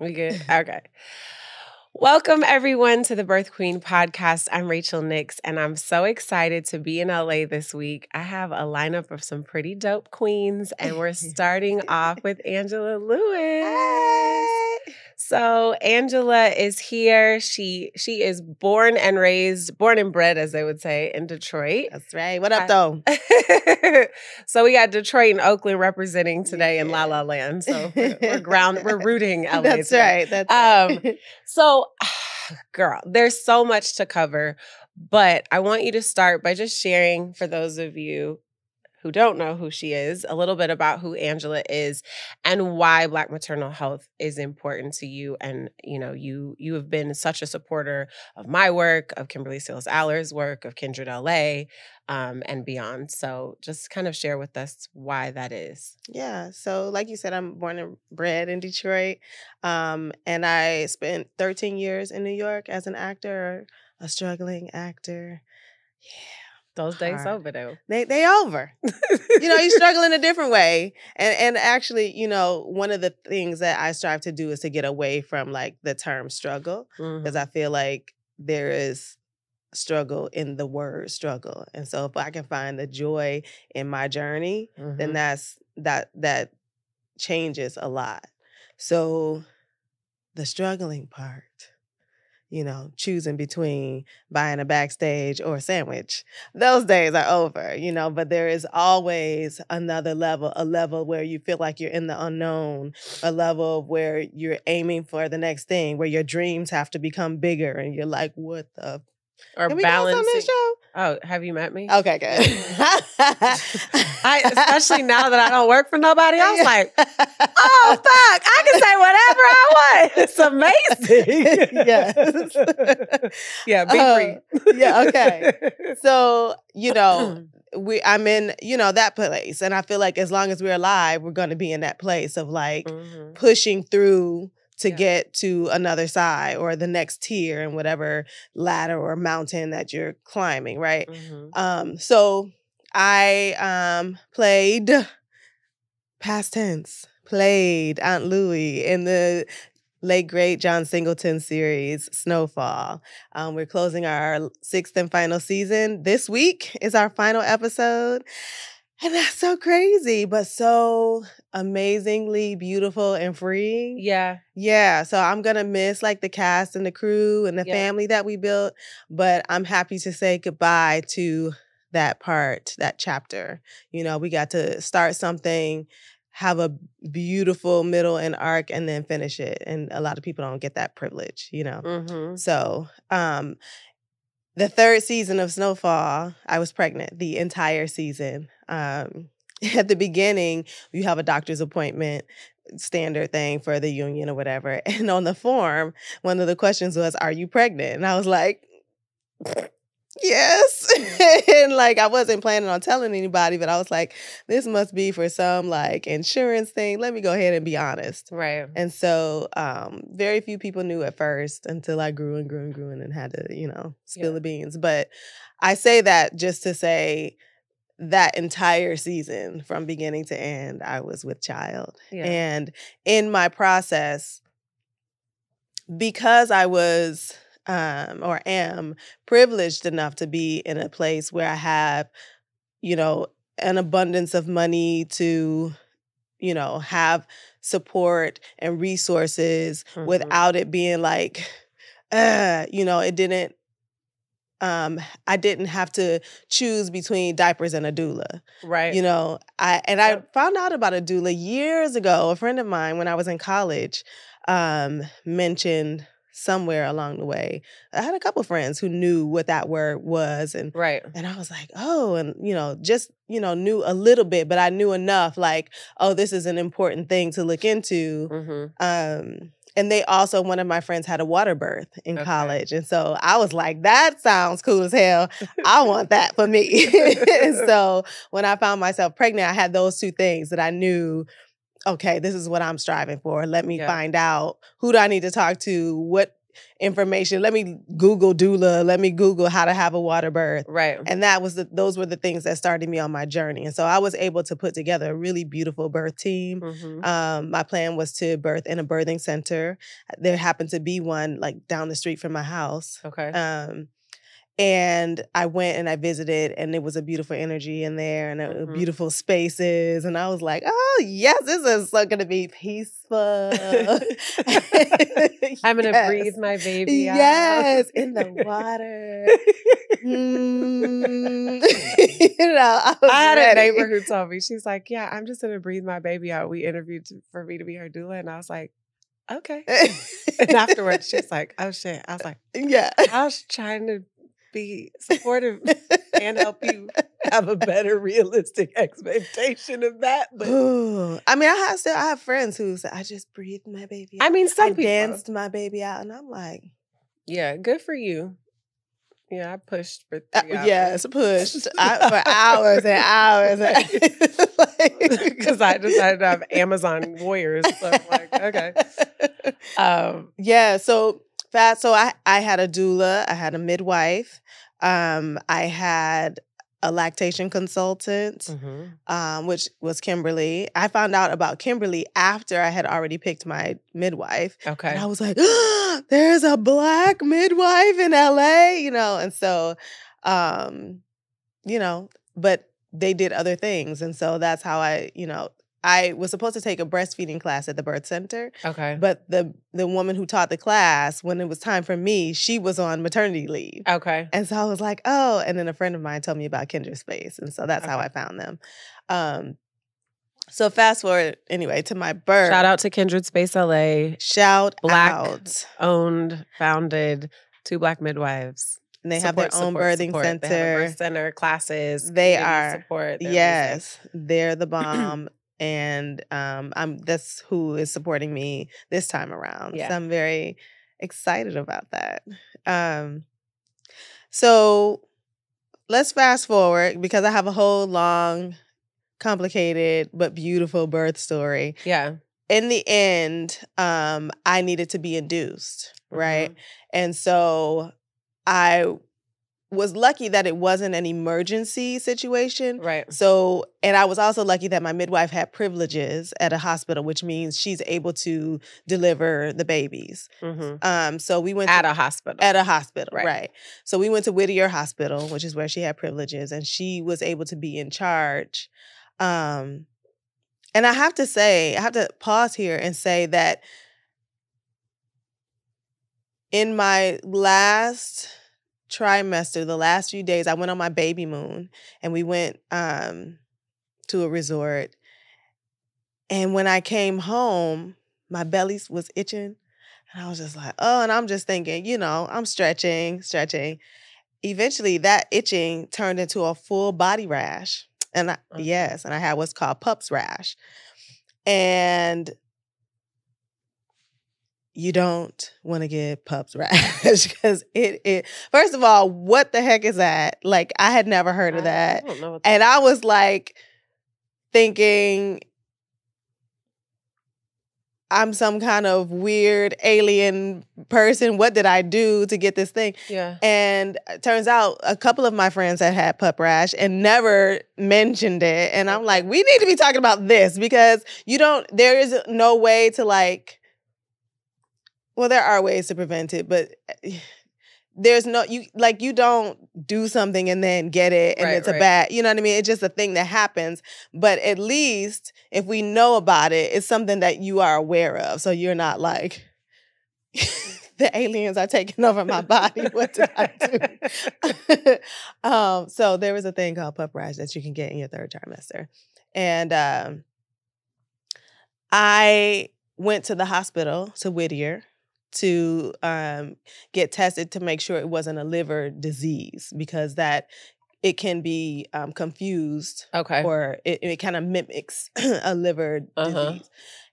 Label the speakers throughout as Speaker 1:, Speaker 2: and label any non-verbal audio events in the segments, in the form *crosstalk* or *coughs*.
Speaker 1: We good? Okay. Welcome, everyone, to the Birth Queen podcast. I'm Rachel Nix, and I'm so excited to be in LA this week. I have a lineup of some pretty dope queens, and we're *laughs* starting off with Angela Lewis. So Angela is here. She she is born and raised, born and bred, as they would say, in Detroit.
Speaker 2: That's right. What up,
Speaker 1: I-
Speaker 2: though? *laughs*
Speaker 1: so we got Detroit and Oakland representing today in La La Land. So we're, we're *laughs* ground, we're rooting *laughs* LA.
Speaker 2: That's
Speaker 1: today.
Speaker 2: right. That's
Speaker 1: Um,
Speaker 2: right.
Speaker 1: So, *sighs* girl, there's so much to cover, but I want you to start by just sharing for those of you who don't know who she is, a little bit about who Angela is and why black maternal health is important to you and you know, you you have been such a supporter of my work, of Kimberly Seals Aller's work, of Kindred LA, um, and beyond. So, just kind of share with us why that is.
Speaker 2: yeah. So, like you said, I'm born and bred in Detroit, um, and I spent 13 years in New York as an actor, a struggling actor.
Speaker 1: Those days
Speaker 2: Hard.
Speaker 1: over though.
Speaker 2: They they over. *laughs* you know, you struggle in a different way. And and actually, you know, one of the things that I strive to do is to get away from like the term struggle because I feel like there is struggle in the word struggle. And so if I can find the joy in my journey, then
Speaker 1: Mhm.
Speaker 2: that's that that changes a lot. So the struggling part, you know, choosing between buying a backstage or a sandwich, those days are over, you know, but there is always another level, a level where you feel like you're in the unknown, a level where you're aiming for the next thing, where your dreams have to become bigger and you're like, what the
Speaker 1: or
Speaker 2: on
Speaker 1: balancing. Oh, have you met me?
Speaker 2: Okay, good. *laughs*
Speaker 1: I especially now that I don't work for nobody, I was like, oh *laughs* fuck, I can say whatever I want. *laughs* It's amazing.
Speaker 2: Yes.
Speaker 1: yeah, be
Speaker 2: Uh,
Speaker 1: free.
Speaker 2: yeah, okay. So, you know, *clears throat* we I'm in, you know, that place. And I feel like as long as we're alive, we're gonna be in that place of like
Speaker 1: Mhm.
Speaker 2: pushing through to
Speaker 1: Yeah.
Speaker 2: get to another side or the next tier and whatever ladder or mountain that you're climbing, right?
Speaker 1: Mhm.
Speaker 2: Um, so I um played *sighs* past tense, played Aunt Louie in the late great John Singleton series, Snowfall. Um, we're closing our sixth and final season. This week is our final episode. And that's so crazy, but so amazingly beautiful and freeing.
Speaker 1: Yeah.
Speaker 2: Yeah, so I'm gonna miss like the cast and the crew and the
Speaker 1: Yeah.
Speaker 2: family that we built, but I'm happy to say goodbye to that part, that chapter. You know, we got to start something, have a beautiful middle and arc, and then finish it. And a lot of people don't get that privilege, you know.
Speaker 1: hmm
Speaker 2: So, um, the third season of Snowfall, I was pregnant the entire season. Um, *laughs* at the beginning, you have a doctor's appointment, standard thing for the union or whatever. *laughs* And on the form, one of the questions was, Are you pregnant? And I was like, Yes. *laughs* and like, I wasn't planning on telling anybody, but I was like, This must be for some like insurance thing. Let me go ahead and be honest.
Speaker 1: Right.
Speaker 2: And so, um, very few people knew at first until I grew and grew and grew and then had to, you know, spill
Speaker 1: Yeah.
Speaker 2: the beans. But I say that just to say that entire season from beginning to end, I was with child.
Speaker 1: Yeah.
Speaker 2: And in my process, because I was um, or am privileged enough to be in a place where I have, you know, an abundance of money to, you know, have support and resources
Speaker 1: Mhm.
Speaker 2: without it being like, uh, you know, it didn't. Um, I didn't have to choose between diapers and a doula.
Speaker 1: Right.
Speaker 2: You know, I and I found out about a doula years ago. A friend of mine, when I was in college, um, mentioned somewhere along the way. I had a couple friends who knew what that word was, and
Speaker 1: right.
Speaker 2: and I was like, oh, and you know, just you know, knew a little bit, but I knew enough. Like, oh, this is an important thing to look into.
Speaker 1: hmm
Speaker 2: Um, and they also, one of my friends had a water birth in
Speaker 1: Okay.
Speaker 2: college. And so I was like, that sounds cool as hell. I want that for me. *laughs* and *laughs* so when I found myself pregnant, I had those two things that I knew, okay, this is what I'm striving for. Let me
Speaker 1: Yeah.
Speaker 2: find out who do I need to talk to? What information. Let me Google doula. Let me Google how to have a water birth.
Speaker 1: Right.
Speaker 2: And that was the those were the things that started me on my journey. And so I was able to put together a really beautiful birth team.
Speaker 1: Mhm.
Speaker 2: Um, my plan was to birth in a birthing center. There happened to be one like down the street from my house.
Speaker 1: Okay.
Speaker 2: Um, and I went and I visited, and it was a beautiful energy in there, and uh,
Speaker 1: Mhm.
Speaker 2: beautiful spaces. And I was like, "Oh yes, this is so going to be peaceful." *laughs*
Speaker 1: I'm gonna
Speaker 2: Yes.
Speaker 1: breathe my baby out.
Speaker 2: Yes, in the water. Mm. *laughs* you know, I,
Speaker 1: I had a neighbor who told me, she's like, Yeah, I'm just gonna breathe my baby out. We interviewed for me to be her doula. And I was like, Okay. *laughs* And afterwards, she's like, Oh shit. I was like,
Speaker 2: yeah.
Speaker 1: I was trying to be supportive and help you *laughs* have a better realistic expectation of that. But
Speaker 2: Ooh. I mean, I have still I have friends who say I just breathed my baby. Out.
Speaker 1: I mean, some
Speaker 2: I
Speaker 1: people.
Speaker 2: danced my baby out, and I'm like,
Speaker 1: Yeah, good for you. Yeah, I pushed for
Speaker 2: uh,
Speaker 1: three hours.
Speaker 2: yes, pushed I, for *laughs* hours and hours,
Speaker 1: because *laughs* I decided to have Amazon warriors. So I'm like, okay. Um,
Speaker 2: yeah. So fast. So I I had a doula. I had a midwife. Um, I had a lactation consultant.
Speaker 1: mhm.
Speaker 2: um, which was Kimberly. I found out about Kimberly after I had already picked my midwife.
Speaker 1: Okay.
Speaker 2: And I was like, *gasps* there's a black midwife in LA, you know, and so, um, you know, but they did other things. And so that's how I, you know, I was supposed to take a breastfeeding class at the birth center,
Speaker 1: Okay.
Speaker 2: but the the woman who taught the class, when it was time for me, she was on maternity leave.
Speaker 1: Okay.
Speaker 2: And so I was like, oh, and then a friend of mine told me about Kindred Space. And so that's how I found them. Um, so fast forward anyway to my birth.
Speaker 1: Shout out to Kindred Space LA,
Speaker 2: Shout
Speaker 1: Black
Speaker 2: out.
Speaker 1: owned, founded, two black midwives.
Speaker 2: And they have their own
Speaker 1: support,
Speaker 2: birthing
Speaker 1: support.
Speaker 2: center.
Speaker 1: They have birth center, classes.
Speaker 2: They are.
Speaker 1: Support. They're amazing.
Speaker 2: yes, they're the *clears throat* bomb. And um, I'm that's who is supporting me this time around.
Speaker 1: Yeah.
Speaker 2: So I'm very excited about that. Um, so let's fast forward because I have a whole long, complicated but beautiful birth story.
Speaker 1: Yeah.
Speaker 2: In the end, um, I needed to be induced, right?
Speaker 1: Mhm.
Speaker 2: And so I was lucky that it wasn't an emergency situation.
Speaker 1: Right.
Speaker 2: So, and I was also lucky that my midwife had privileges at a hospital, which means she's able to deliver the babies.
Speaker 1: hmm
Speaker 2: Um, so we went
Speaker 1: At
Speaker 2: to,
Speaker 1: a hospital.
Speaker 2: at a hospital,
Speaker 1: Right.
Speaker 2: right. So we went to Whittier Hospital, which is where she had privileges, and she was able to be in charge. Um, and I have to say, I have to pause here and say that in my last trimester, the last few days, I went on my baby moon and we went um, to a resort. And when I came home, my belly was itching. And I was just like, oh, and I'm just thinking, you know, I'm stretching, stretching. Eventually, that itching turned into a full body rash. And I,
Speaker 1: Okay.
Speaker 2: yes, and I had what's called pups rash. And you don't want to get pups rash because *laughs* it, it, first of all, what the heck is that? Like, I had never heard of that.
Speaker 1: I don't know what
Speaker 2: And I was like thinking I'm some kind of weird alien person. What did I do to get this thing?
Speaker 1: yeah.
Speaker 2: And it turns out a couple of my friends had had pup rash and never mentioned it. And I'm like, we need to be talking about this because you don't, there is no way to like, well, there are ways to prevent it, but eh, there's no, you like, you don't do something and then get it and
Speaker 1: Right,
Speaker 2: it's a
Speaker 1: right.
Speaker 2: bad, you know what I mean? It's just a thing that happens. But at least if we know about it, it's something that you are aware of. So you're not like, *laughs* the aliens are taking over my body. What did I do? *laughs* *laughs* um, so there was a thing called pup rash that you can get in your third trimester. And um, I went to the hospital to Whittier to um, get tested to make sure it wasn't a liver disease because that it can be um, confused
Speaker 1: Okay.
Speaker 2: or it, it kind of mimics *clears throat* a liver
Speaker 1: Uh-huh.
Speaker 2: disease.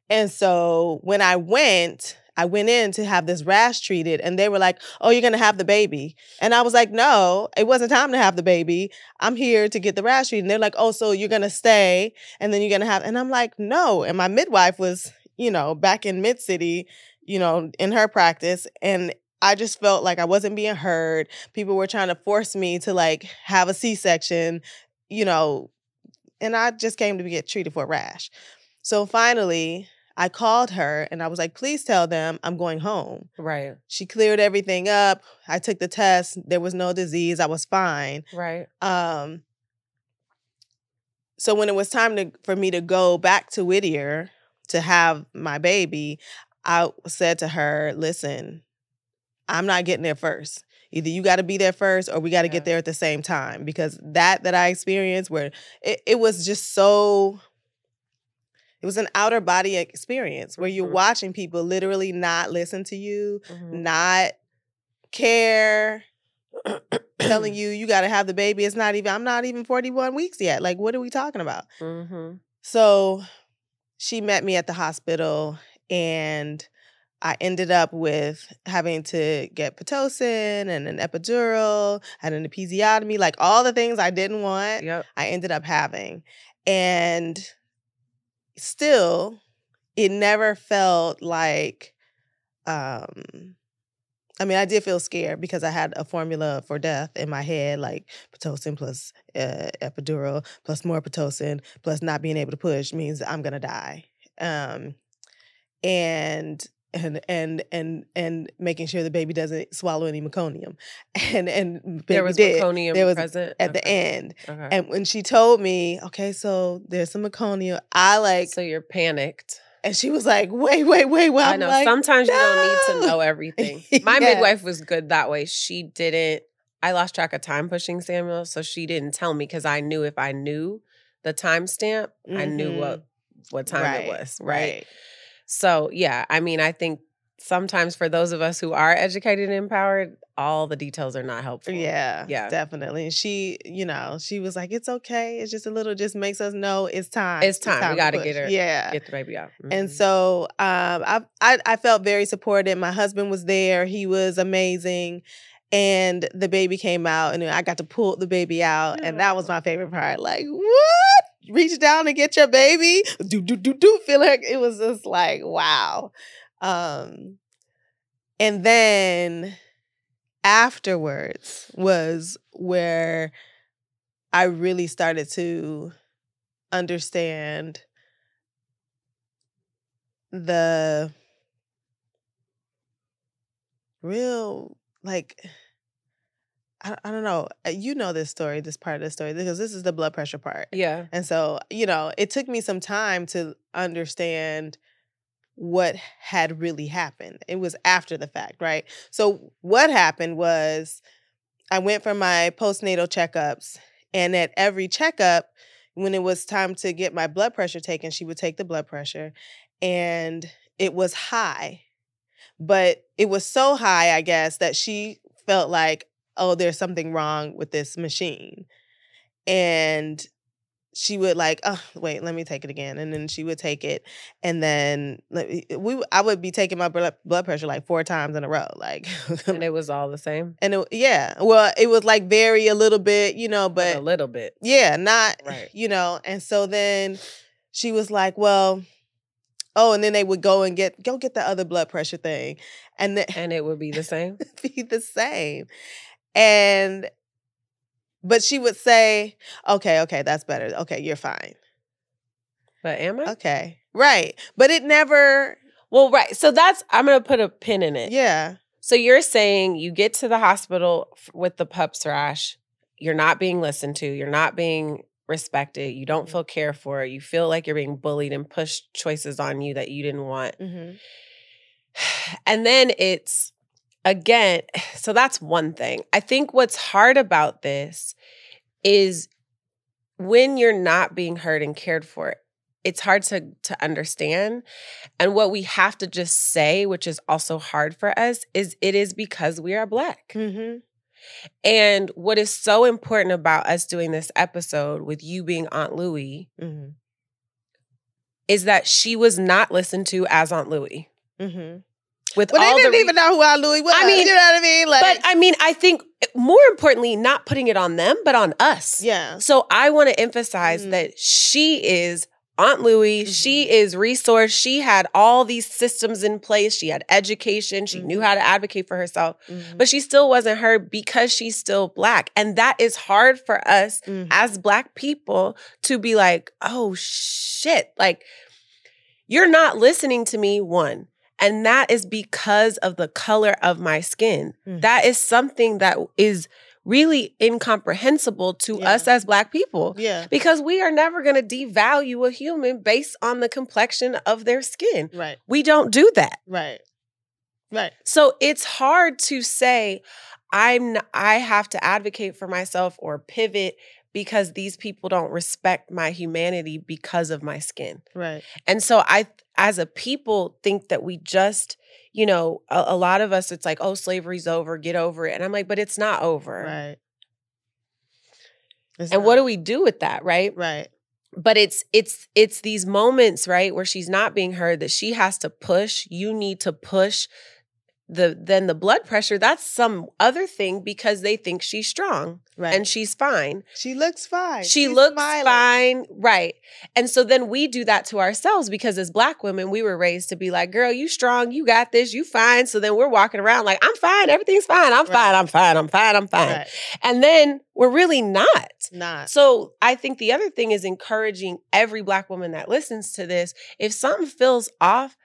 Speaker 2: And so when I went, I went in to have this rash treated, and they were like, "Oh, you're gonna have the baby," and I was like, "No, it wasn't time to have the baby. I'm here to get the rash treated." And they're like, "Oh, so you're gonna stay, and then you're gonna have," and I'm like, "No." And my midwife was, you know, back in Mid City, you know, in her practice, and I just felt like I wasn't being heard. People were trying to force me to like have a C section, you know, and I just came to get treated for a rash. So finally, I called her and I was like, please tell them I'm going home.
Speaker 1: Right.
Speaker 2: She cleared everything up. I took the test. There was no disease. I was fine.
Speaker 1: Right.
Speaker 2: Um, so when it was time to for me to go back to Whittier to have my baby, I said to her, listen, I'm not getting there first. Either you got to be there first or we got to
Speaker 1: Yeah.
Speaker 2: get there at the same time because that that I experienced where it, it was just so it was an outer body experience where you're
Speaker 1: Mhm.
Speaker 2: watching people literally not listen to you,
Speaker 1: Mhm.
Speaker 2: not care, telling *clears throat* you you got to have the baby. It's not even I'm not even 41 weeks yet. Like what are we talking about?
Speaker 1: Mhm.
Speaker 2: So she met me at the hospital and I ended up with having to get Pitocin and an epidural and an episiotomy, like all the things I didn't want,
Speaker 1: Yep.
Speaker 2: I ended up having. And still, it never felt like um I mean, I did feel scared because I had a formula for death in my head, like Pitocin plus uh, epidural plus more Pitocin plus not being able to push means I'm gonna die. Um, and and and and and making sure the baby doesn't swallow any meconium, *laughs* and and baby
Speaker 1: There was
Speaker 2: did
Speaker 1: meconium
Speaker 2: There was
Speaker 1: present
Speaker 2: at the end.
Speaker 1: Okay.
Speaker 2: And when she told me, okay, so there's some meconium, I like,
Speaker 1: so you're panicked.
Speaker 2: and she was like, wait, wait, wait. Well,
Speaker 1: I know.
Speaker 2: like,
Speaker 1: Sometimes you don't need to know everything. *laughs* My
Speaker 2: Yeah.
Speaker 1: midwife was good that way. She didn't. I lost track of time pushing Samuel, so she didn't tell me because I knew if I knew the timestamp, I knew what mm-hmm. what time
Speaker 2: right,
Speaker 1: it was. Right? So yeah, I mean, I think sometimes for those of us who are educated and empowered, all the details are not helpful.
Speaker 2: Yeah,
Speaker 1: Yeah.
Speaker 2: definitely. And she, you know, she was like, "It's okay. It's just a little. Just makes us know it's time.
Speaker 1: It's time. We gotta get her-
Speaker 2: Yeah.
Speaker 1: Get the baby out.
Speaker 2: And
Speaker 1: Mhm.
Speaker 2: so um, I, I I felt very supported. My husband was there. He was amazing. And the baby came out, and I got to pull the baby out, and that was my favorite part. Like, what? Reach down and get your baby. Do do do do. Feel like it was just like wow. Um, and then afterwards was where I really started to understand the real like I, I don't know uh, you know this story this part of the story because this is the blood pressure part.
Speaker 1: Yeah.
Speaker 2: and so you know it took me some time to understand what had really happened. It was after the fact right? So what happened was i went for my postnatal checkups and at every checkup when it was time to get my blood pressure taken she would take the blood pressure and it was high. But it was so high i guess that she felt like oh there's something wrong with this machine and she would like oh wait let me take it again and then she would take it and then eh, we i would be taking my blood pressure like four times in a row like
Speaker 1: And it was all the same. *laughs*
Speaker 2: and it, yeah well it was like vary a little bit you know
Speaker 1: But a little bit.
Speaker 2: yeah, not
Speaker 1: Right.
Speaker 2: you know. And so then she was like, "Well, oh," and then they would go and get go get the other blood pressure thing, and then
Speaker 1: And it would be the *laughs* same.
Speaker 2: be the same. And but she would say, "Okay, okay, that's better. Okay, you're fine.
Speaker 1: But am I?
Speaker 2: Okay, right." But it never,
Speaker 1: Well, right. So that's I'm gonna put a pin in it.
Speaker 2: yeah,
Speaker 1: So you're saying you get to the hospital with the pups rash, you're not being listened to, you're not being respected, you don't
Speaker 2: Mhm.
Speaker 1: feel cared for, you feel like you're being bullied and pushed choices on you that you didn't want.
Speaker 2: hmm *sighs*
Speaker 1: And then it's again, *sighs* so that's one thing. I think what's hard about this is when you're not being heard and cared for, it's hard to to understand. And what we have to just say, which is also hard for us, is it is because we are black.
Speaker 2: hmm
Speaker 1: And what is so important about us doing this episode with you being Aunt Louie
Speaker 2: hmm
Speaker 1: is that she was not listened to as Aunt Louie.
Speaker 2: hmm
Speaker 1: With
Speaker 2: Well,
Speaker 1: all
Speaker 2: they didn't
Speaker 1: re-
Speaker 2: even know who Aunt Louie was.
Speaker 1: I mean,
Speaker 2: you know what I mean? Like,
Speaker 1: but I mean, I think more importantly, not putting it on them, but on us.
Speaker 2: yeah,
Speaker 1: So I want to emphasize
Speaker 2: Mhm.
Speaker 1: that she is Aunt Louie, mm-hmm. she is resourced. She had all these systems in place. She had education. She mm-hmm. knew how to advocate for herself, mm-hmm. but she still wasn't heard because she's still black. And that is hard for us mm-hmm. as black people to be like, oh shit, like you're not listening to me, one. And that is because of the color of my skin. Mm. That is something that is really incomprehensible to yeah. us as black people.
Speaker 2: Yeah.
Speaker 1: Because we are never going to devalue a human based on the complexion of their skin.
Speaker 2: Right.
Speaker 1: We don't do that.
Speaker 2: Right. Right.
Speaker 1: So it's hard to say I'm I have to advocate for myself or pivot because these people don't respect my humanity because of my skin.
Speaker 2: Right.
Speaker 1: And so I as a people think that we just you know, a, a, lot of us, it's like, oh, slavery's over, get over it. And I'm like, but it's not over.
Speaker 2: Right.
Speaker 1: It's and not. what do we do with that, right?
Speaker 2: Right.
Speaker 1: But it's it's it's these moments, right, where she's not being heard that she has to push. You need to push the then the blood pressure that's some other thing because they think she's strong right. and she's fine
Speaker 2: she looks fine
Speaker 1: she she's looks smiling. fine right and so then we do that to ourselves because as black women we were raised to be like girl you strong you got this you fine so then we're walking around like i'm fine everything's fine i'm right. fine i'm fine i'm fine i'm fine right. and then we're really not
Speaker 2: not
Speaker 1: so i think the other thing is encouraging every black woman that listens to this if something feels off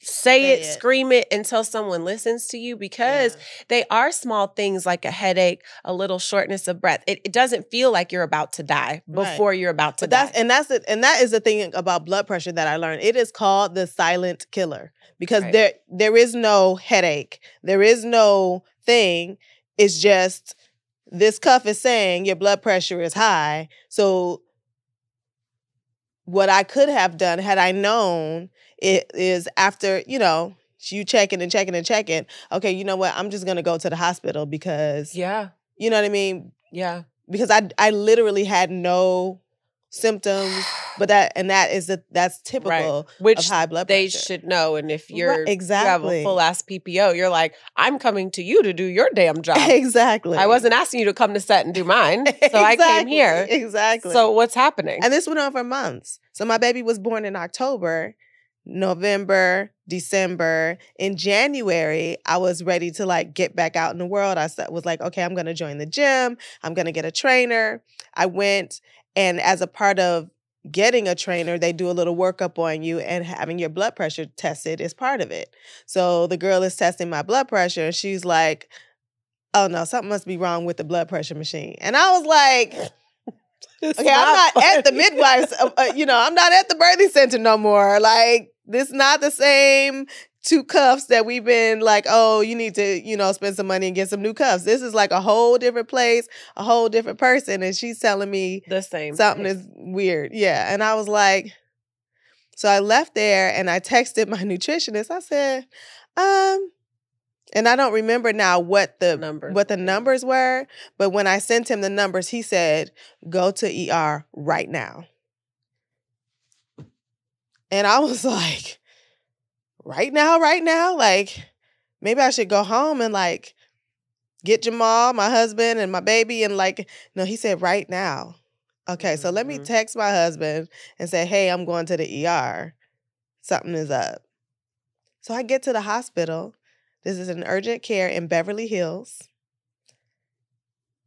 Speaker 1: say, it, it, scream it until someone listens to you because yeah. they are small things like a headache, a little shortness of breath. It, it doesn't feel like you're about to die before right. you're about to
Speaker 2: but
Speaker 1: die.
Speaker 2: That's, and that's it. And that is the thing about blood pressure that I learned. It is called the silent killer because right. there there is no headache. There is no thing. It's just this cuff is saying your blood pressure is high. So what I could have done had I known it is after, you know, you checking and checking and checking. Okay, you know what? I'm just gonna go to the hospital because
Speaker 1: Yeah.
Speaker 2: You know what I mean?
Speaker 1: Yeah.
Speaker 2: Because I I literally had no symptoms, but that and that is the that's typical right.
Speaker 1: Which
Speaker 2: of high blood
Speaker 1: they
Speaker 2: pressure.
Speaker 1: They should know. And if you're
Speaker 2: right, exactly
Speaker 1: you have a full ass PPO, you're like, I'm coming to you to do your damn *laughs* job.
Speaker 2: exactly.
Speaker 1: I wasn't asking you to come to set and do mine. *laughs* So exactly. I came here.
Speaker 2: Exactly.
Speaker 1: So what's happening?
Speaker 2: And this went on for months. So my baby was born in October November, December. In January, I was ready to like get back out in the world. I was like, okay, I'm going to join the gym. I'm going to get a trainer. I went, and as a part of getting a trainer, they do a little workup on you, and having your blood pressure tested is part of it. So the girl is testing my blood pressure, and she's like, oh no, something must be wrong with the blood pressure machine. And I was like, It's okay, I'm not funny. at the midwives. Uh, uh, you know, I'm not at the birthing center no more. Like this, is not the same two cuffs that we've been like. Oh, you need to, you know, spend some money and get some new cuffs. This is like a whole different place, a whole different person, and she's telling me
Speaker 1: the same.
Speaker 2: Something thing. is weird. Yeah, and I was like, so I left there and I texted my *laughs* nutritionist. I said, um and I don't remember now what the numbers. what the numbers were, but when I sent him the numbers, he said, "Go to ER right now." And I was *laughs* like, "Right now, right now, like maybe I should go home and like get Jamal, my husband, and my baby and like no, he said right now." Okay, mm-hmm. so let me mm-hmm. text my husband and say, "Hey, I'm going to the ER. Something is up." So I get to the hospital this is an urgent care in Beverly Hills.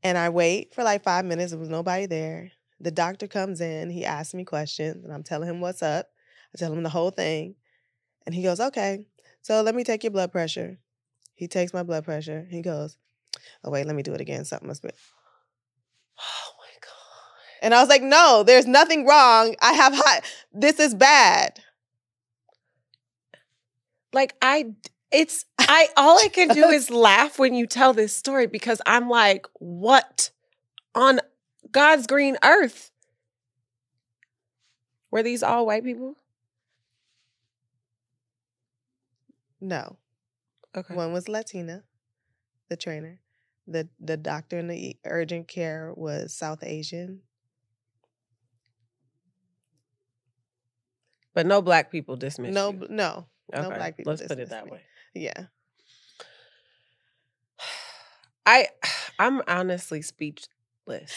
Speaker 2: And I wait for like five minutes. There was nobody there. The doctor comes in. He asks me questions, and I'm telling him what's up. I tell him the whole thing. And he goes, Okay, so let me take your blood pressure. He takes my blood pressure. He goes, Oh, wait, let me do it again. Something must be. *sighs*
Speaker 1: Oh my God.
Speaker 2: And I was like, No, there's nothing wrong. I have high. This is bad.
Speaker 1: Like, I, it's I all I can do *laughs* is laugh when you tell this story because I'm like, what on God's green earth? Were these all white people?
Speaker 2: No. Okay. One was Latina, the trainer. The the doctor in the urgent care was South Asian.
Speaker 1: But no black people dismissed.
Speaker 2: No,
Speaker 1: you.
Speaker 2: no, okay. no black people.
Speaker 1: Let's put it that
Speaker 2: me.
Speaker 1: way.
Speaker 2: Yeah.
Speaker 1: I *sighs* I'm honestly speechless.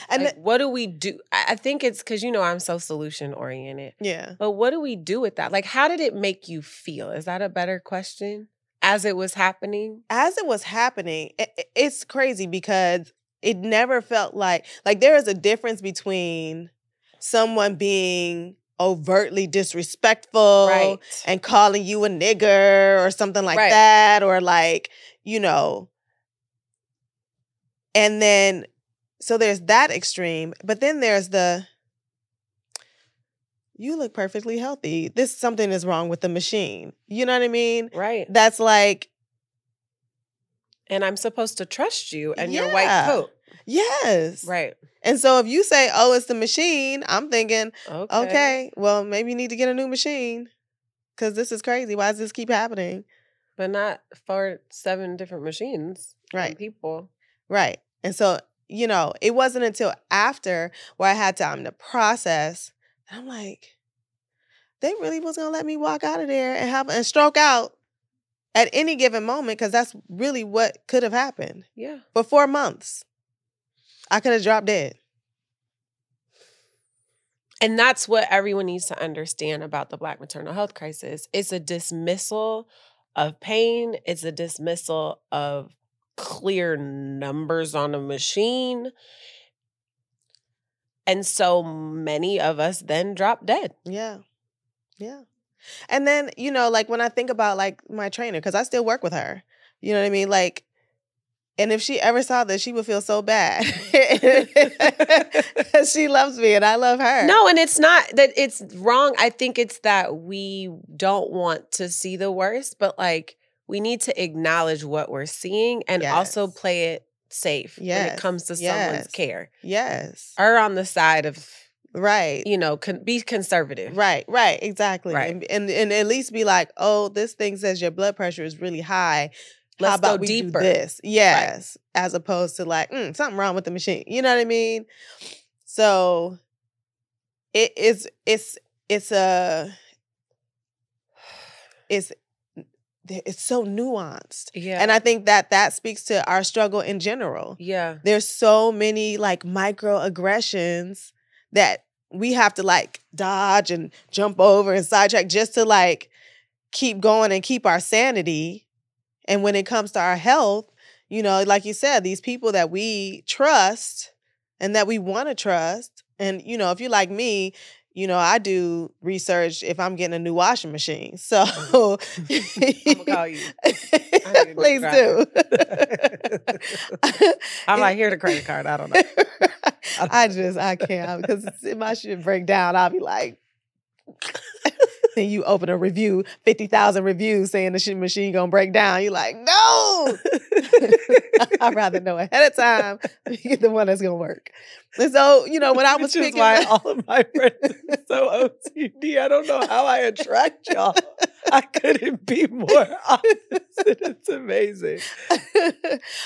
Speaker 2: And
Speaker 1: like,
Speaker 2: the-
Speaker 1: what do we do? I think it's because you know I'm so solution oriented.
Speaker 2: Yeah.
Speaker 1: But what do we do with that? Like, how did it make you feel? Is that a better question? As it was happening?
Speaker 2: as it was happening, i- i- it's crazy because it never felt like like there is a difference between someone being overtly disrespectful
Speaker 1: right.
Speaker 2: and calling you a nigger or something like
Speaker 1: Right.
Speaker 2: that or like, you know. And then so there's that extreme, but then there's the you look perfectly healthy. This something is wrong with the machine. You know what I mean?
Speaker 1: right.
Speaker 2: That's like
Speaker 1: And I'm supposed to trust you and your white coat.
Speaker 2: Yes.
Speaker 1: Right.
Speaker 2: And so if you say, oh, it's the machine, I'm thinking,
Speaker 1: Okay.
Speaker 2: okay, well, maybe you need to get a new machine because this is crazy. Why does this keep happening?
Speaker 1: But not for seven different machines. and
Speaker 2: Right.
Speaker 1: People.
Speaker 2: Right. And so, you know, it wasn't until after where I had time to process. I'm like, they really was going to let me walk out of there and have and stroke out at any given moment because that's really what could have happened.
Speaker 1: Yeah.
Speaker 2: For four months, I could have dropped dead.
Speaker 1: And that's what everyone needs to understand about the Black maternal health crisis. It's a dismissal of pain, it's a dismissal of clear numbers on a machine. And so many of us then drop dead.
Speaker 2: Yeah. Yeah. And then, you know, like when I think about like my trainer, because I still work with her, you know what I mean? Like, and if she ever saw this, she would feel so bad. *laughs* she loves me and I love her.
Speaker 1: No, and it's not that it's wrong. I think it's that we don't want to see the worst, but like we need to acknowledge what we're seeing and also play it safe when it comes to someone's care.
Speaker 2: Yes.
Speaker 1: Or on the side of,
Speaker 2: Right.
Speaker 1: you know, con- be conservative.
Speaker 2: Right, right, exactly.
Speaker 1: Right.
Speaker 2: And, and and at least be like, oh, this thing says your blood pressure is really high. How
Speaker 1: Let's go
Speaker 2: about we
Speaker 1: deeper.
Speaker 2: do this? Yes, as opposed to like mm, something wrong with the machine. You know what I mean? So it is. It's it's a it's it's so nuanced,
Speaker 1: Yeah.
Speaker 2: and I think that that speaks to our struggle in general.
Speaker 1: yeah.
Speaker 2: There's so many like microaggressions that we have to like dodge and jump over and sidetrack just to like keep going and keep our sanity. And when it comes to our health, you know, like you said, these people that we trust and that we want to trust. And, you know, if you're like me, you know, I do research if I'm getting a new washing machine. *laughs* So *laughs*
Speaker 1: I'm gonna call you. need *laughs* a new
Speaker 2: please do.
Speaker 1: I'm like, here the credit card. I don't know.
Speaker 2: I just I can't because if my shit break down, I'll be like. Then *laughs* you open a review, fifty thousand reviews saying the shit machine gonna break down. You're like, no. *laughs* I'd rather know ahead of time *laughs* You get the one that's gonna work. And so, you know, when I was
Speaker 1: Which is
Speaker 2: picking,
Speaker 1: why all of my friends are so OCD. I don't know how I attract y'all. I couldn't be more opposite. It's amazing.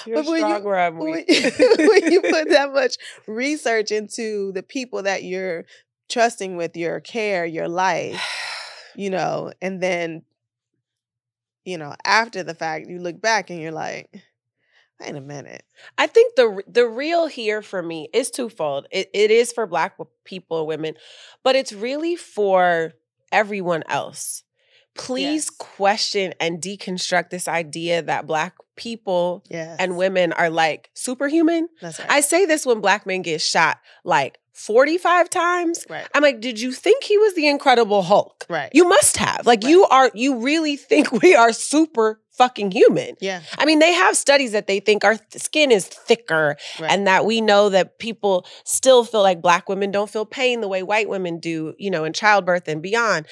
Speaker 1: You're
Speaker 2: But when you-
Speaker 1: where I'm
Speaker 2: when,
Speaker 1: weak.
Speaker 2: when you put that much research into the people that you're trusting with your care, your life, you know, and then, you know, after the fact, you look back and you're like, wait a minute.
Speaker 1: I think the the real here for me is twofold. It it is for black people, women, but it's really for everyone else. Please
Speaker 2: Yes.
Speaker 1: question and deconstruct this idea that black people
Speaker 2: Yeah.
Speaker 1: and women are like superhuman.
Speaker 2: Right.
Speaker 1: I say this when black men get shot like 45 times.
Speaker 2: right.
Speaker 1: I'm like, did you think he was the incredible Hulk?
Speaker 2: Right.
Speaker 1: You must have. Like
Speaker 2: Right.
Speaker 1: you are you really think *laughs* we are super fucking human.
Speaker 2: yeah.
Speaker 1: I mean, they have studies that they think our th- skin is thicker
Speaker 2: Right.
Speaker 1: and that we know that people still feel like black women don't feel pain the way white women do, you know, in childbirth and beyond.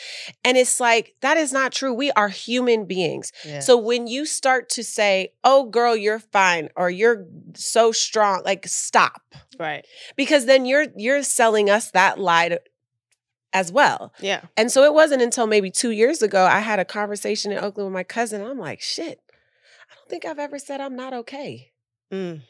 Speaker 1: And it's like, that is not true. We are human beings.
Speaker 2: yeah.
Speaker 1: So when you start to say, oh, girl, you're fine, or you're so strong, like, stop.
Speaker 2: right.
Speaker 1: Because then you're you're selling us that lie to- as well.
Speaker 2: Yeah.
Speaker 1: And so it wasn't until maybe two years ago I had a conversation in Oakland with my cousin. I'm like, shit, I don't think I've ever said I'm not okay.
Speaker 2: Mm.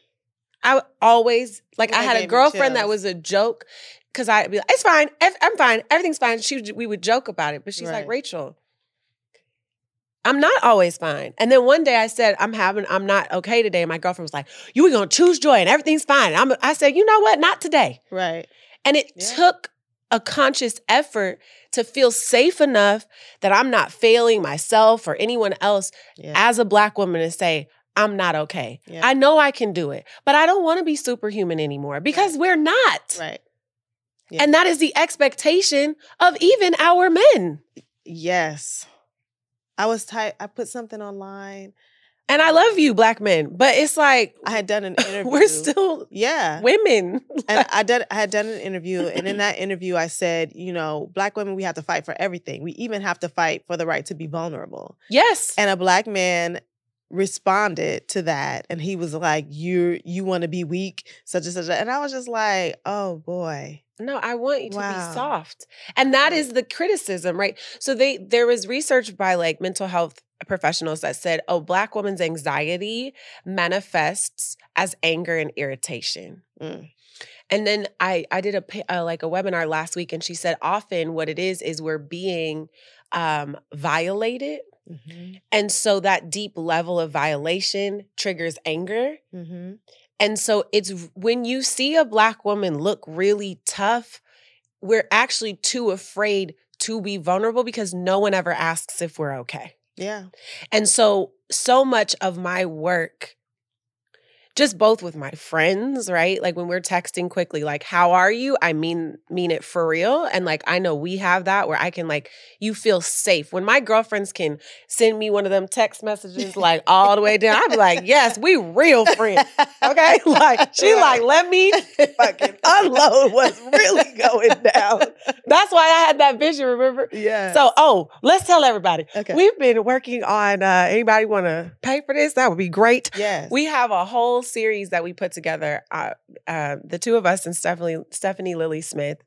Speaker 1: I always like I had a girlfriend that was a joke because I'd be like, it's fine, I'm fine, everything's fine. She we would joke about it, but she's like,
Speaker 2: Right.
Speaker 1: Rachel, I'm not always fine. And then one day I said, I'm having, I'm not okay today. And my girlfriend was like, You were gonna choose joy and everything's fine. And I'm, I said, you know what? Not today.
Speaker 2: Right.
Speaker 1: And it
Speaker 2: Yeah.
Speaker 1: took a conscious effort to feel safe enough that I'm not failing myself or anyone else
Speaker 2: Yeah.
Speaker 1: as a black woman to say, I'm not okay.
Speaker 2: Yeah.
Speaker 1: I know I can do it, but I don't want to be superhuman anymore because we're not.
Speaker 2: right.
Speaker 1: And that is the expectation of even our men.
Speaker 2: Yes. I was type I put something online.
Speaker 1: And I love you, black men, but it's like
Speaker 2: I had done an *laughs* interview.
Speaker 1: we're still
Speaker 2: Yeah.
Speaker 1: women. *laughs*
Speaker 2: and I did I had done an interview and in that interview I said, you know, black women we have to fight for everything. We even have to fight for the right to be vulnerable.
Speaker 1: yes.
Speaker 2: And a black man responded to that and he was like, You you want to be weak, such and such. And I was just like, oh boy.
Speaker 1: No, I want you to be soft. And that is the criticism, right? So they there was research by like mental health professionals that said, "Oh, black woman's anxiety manifests as anger and irritation."
Speaker 2: Mm.
Speaker 1: And then I I did a uh, like a webinar last week and she said often what it is is we're being um violated
Speaker 2: Mhm.
Speaker 1: and so that deep level of violation triggers anger
Speaker 2: Mhm.
Speaker 1: and so it's when you see a black woman look really tough, we're actually too afraid to be vulnerable because no one ever asks if we're okay.
Speaker 2: Yeah.
Speaker 1: And so, so much of my work, just both with my friends, right? Like when we're texting quickly, like, how are you? I mean, mean it for real. And like, I know we have that where I can like, you feel safe. When my girlfriends can send me one of them text messages, like all the way down, I'm like, yes, we real friends. Okay. *laughs* Like, she like, let me fucking *laughs* unload what's really going down. That's why I had that vision, remember?
Speaker 2: Yeah.
Speaker 1: So, oh, let's tell everybody.
Speaker 2: okay.
Speaker 1: We've been working on uh anybody want to pay for this? That would be great.
Speaker 2: yes.
Speaker 1: We have a whole series that we put together. Uh, uh the two of us and Stephanie Stephanie Lily Smith.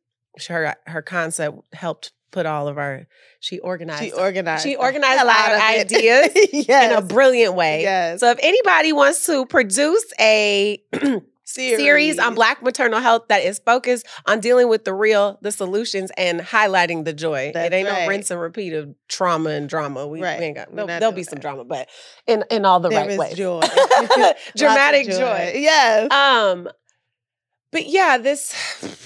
Speaker 1: Her her concept helped put all of our she organized
Speaker 2: she organized.
Speaker 1: she organized
Speaker 2: out
Speaker 1: our
Speaker 2: of
Speaker 1: ideas *laughs*
Speaker 2: yes.
Speaker 1: in a brilliant way.
Speaker 2: Yes.
Speaker 1: So if anybody wants to produce a *clears throat* series on black maternal health that is focused on dealing with the real, the solutions, and highlighting the joy.
Speaker 2: That's
Speaker 1: it ain't
Speaker 2: right.
Speaker 1: no rinse and repeat of trauma and drama. We, we ain't got
Speaker 2: We're
Speaker 1: there'll,
Speaker 2: not
Speaker 1: there'll
Speaker 2: doing
Speaker 1: be some drama, but in in all the
Speaker 2: There
Speaker 1: right
Speaker 2: is
Speaker 1: ways.
Speaker 2: joy. *laughs* *laughs*
Speaker 1: Dramatic
Speaker 2: of
Speaker 1: joy.
Speaker 2: Yes.
Speaker 1: Um, but yeah, this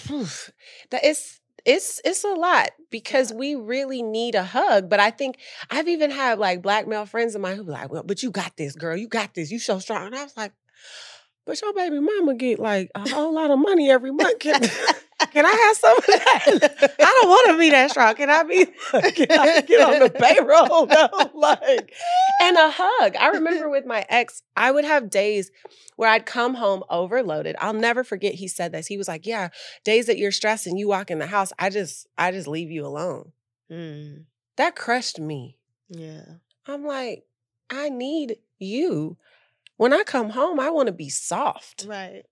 Speaker 1: *sighs* that it's it's it's a lot because we really need a hug. But I think I've even had like black male friends of mine who be like, "Well, but you got this, girl. You got this. You so strong." And I was like, "But your baby mama get like a whole lot of money every month. Can, *laughs* can I have some of that? I don't want to be that strong. Can I be? *laughs* Can I get on the payroll? *laughs* No, like, and a hug. I remember with my ex, I would have days where I'd come home overloaded. I'll never forget he said this. He was like, "Yeah, days that you're stressed and you walk in the house, I just I just leave you alone."
Speaker 2: Mm,
Speaker 1: That crushed me.
Speaker 2: yeah.
Speaker 1: I'm like, I need you. When I come home, I want to be soft.
Speaker 2: Right.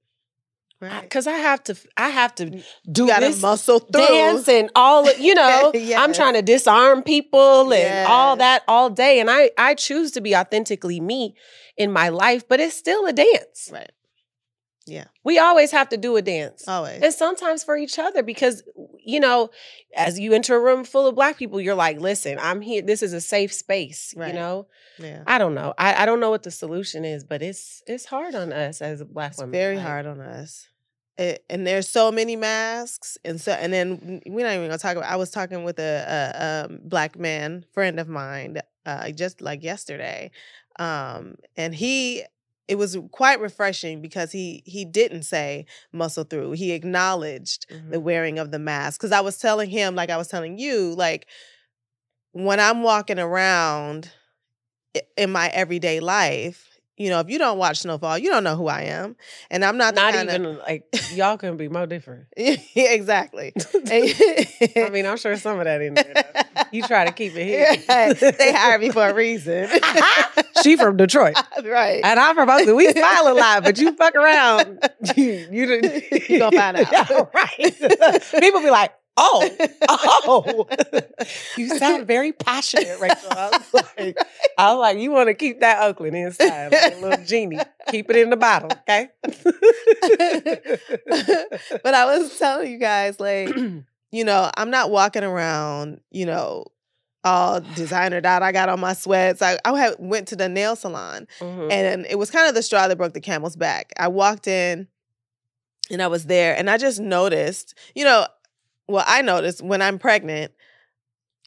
Speaker 2: Right.
Speaker 1: Cause I have to, I have to do this
Speaker 2: muscle through.
Speaker 1: dance and all of, you know, *laughs* I'm trying to disarm people and all that all day. And I I choose to be authentically me in my life, but it's still a dance.
Speaker 2: Right.
Speaker 1: We always have to do a dance.
Speaker 2: Always.
Speaker 1: And sometimes for each other, because you know, as you enter a room full of black people, you're like, listen, I'm here. This is a safe space. You know,
Speaker 2: yeah.
Speaker 1: I don't know. I, I don't know what the solution is, but it's it's hard on us as a black
Speaker 2: It's
Speaker 1: women.
Speaker 2: very
Speaker 1: like-
Speaker 2: hard on us. It, and there's so many masks, and so and then we're not even gonna talk about. I was talking with a, a, um black man friend of mine uh, just like yesterday, um, and he it was quite refreshing because he he didn't say muscle through. He acknowledged the
Speaker 1: Mhm.
Speaker 2: wearing of the mask because I was telling him, like I was telling you, like when I'm walking around in my everyday life, you know, if you don't watch Snowfall, you don't know who I am, and I'm not the
Speaker 1: Not even like y'all can be more different. *laughs*
Speaker 2: yeah, exactly. *laughs*
Speaker 1: I mean, I'm sure some of that in there. You try to keep it
Speaker 2: Yeah,
Speaker 1: here.
Speaker 2: they hired me for a reason. *laughs*
Speaker 1: she from Detroit.
Speaker 2: right.
Speaker 1: And I'm from Oakland. We smile a lot, but you fuck around. You, you,
Speaker 2: You gonna find out.
Speaker 1: Yeah, right. People be like, oh, oh. *laughs* you sound very passionate, Rachel. I was like, I was like you want to keep that Oakland inside, like a little genie. Keep it in the bottle, okay? *laughs*
Speaker 2: but I was telling you guys, like, you know, I'm not walking around, you know, all designer dot I got on my sweats. I, I had, went to the nail salon
Speaker 1: Mhm.
Speaker 2: and it was kind of the straw that broke the camel's back. I walked in and I was there and I just noticed, you know, well, I noticed when I'm pregnant,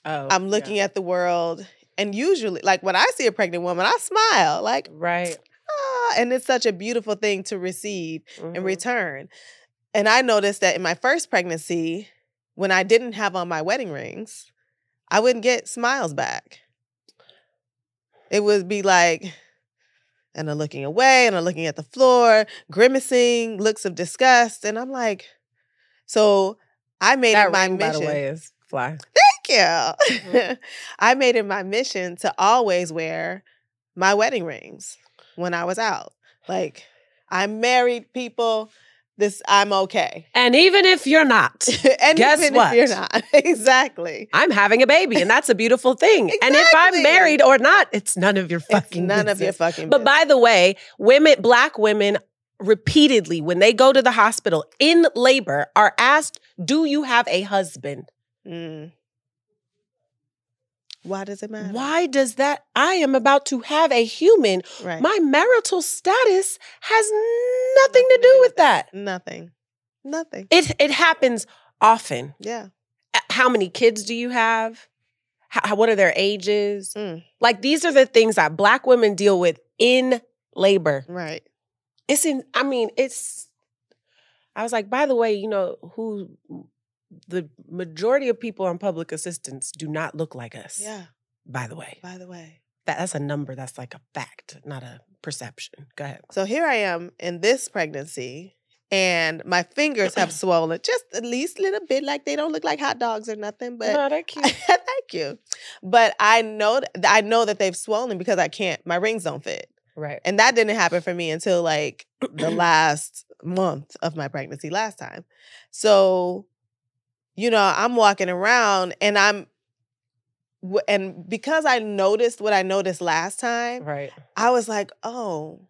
Speaker 1: oh,
Speaker 2: I'm
Speaker 1: yeah.
Speaker 2: looking at the world and usually like when I see a pregnant woman, I smile like,
Speaker 1: right.
Speaker 2: ah, and it's such a beautiful thing to receive in
Speaker 1: Mhm.
Speaker 2: return. And I noticed that in my first pregnancy, when I didn't have on my wedding rings, I wouldn't get smiles back. It would be like, and I'm looking away and I'm looking at the floor, grimacing, looks of disgust. And I'm like, so I made
Speaker 1: that
Speaker 2: it my
Speaker 1: ring,
Speaker 2: mission.
Speaker 1: by the way, is fly.
Speaker 2: Thank you.
Speaker 1: Mhm. *laughs*
Speaker 2: I made it my mission to always wear my wedding rings when I was out. Like, I'm married, people. This I'm okay.
Speaker 1: And even if you're not, *laughs*
Speaker 2: and
Speaker 1: Guess
Speaker 2: even
Speaker 1: what?
Speaker 2: if you're not, *laughs* exactly.
Speaker 1: I'm having a baby, and that's a beautiful thing. And if I'm married or not, it's none of your
Speaker 2: It's
Speaker 1: fucking
Speaker 2: none of your
Speaker 1: business.
Speaker 2: fucking.
Speaker 1: But by the way, women, black women, repeatedly when they go to the hospital in labor are asked, "Do you have a husband?"
Speaker 2: Mm. Why does it matter?
Speaker 1: Why does that? I am about to have a human.
Speaker 2: Right.
Speaker 1: My marital status has nothing to do with that.
Speaker 2: Nothing. Nothing.
Speaker 1: It it happens often.
Speaker 2: Yeah.
Speaker 1: Uh, How many kids do you have? How, what are their ages?
Speaker 2: Mm.
Speaker 1: Like these are the things that black women deal with in labor.
Speaker 2: Right.
Speaker 1: It's in, I mean, it's, I was like, by the way, you know, who the majority of people on public assistance do not look like us.
Speaker 2: Yeah.
Speaker 1: By the way,
Speaker 2: By the way.
Speaker 1: that, that's a number that's like a fact, not a perception. Go ahead.
Speaker 2: So here I am in this pregnancy, and my fingers have *clears throat* swollen just at least a little bit. Like they don't look like hot dogs or nothing, but
Speaker 1: no, that *laughs* cute.
Speaker 2: thank you. But I know th- I know that they've swollen because I can't. My rings don't fit,
Speaker 1: right.
Speaker 2: and that didn't happen for me until like the *clears throat* last month of my pregnancy last time. So, you know, I'm walking around and I'm. And because I noticed what I noticed last time,
Speaker 1: Right.
Speaker 2: I was like, oh,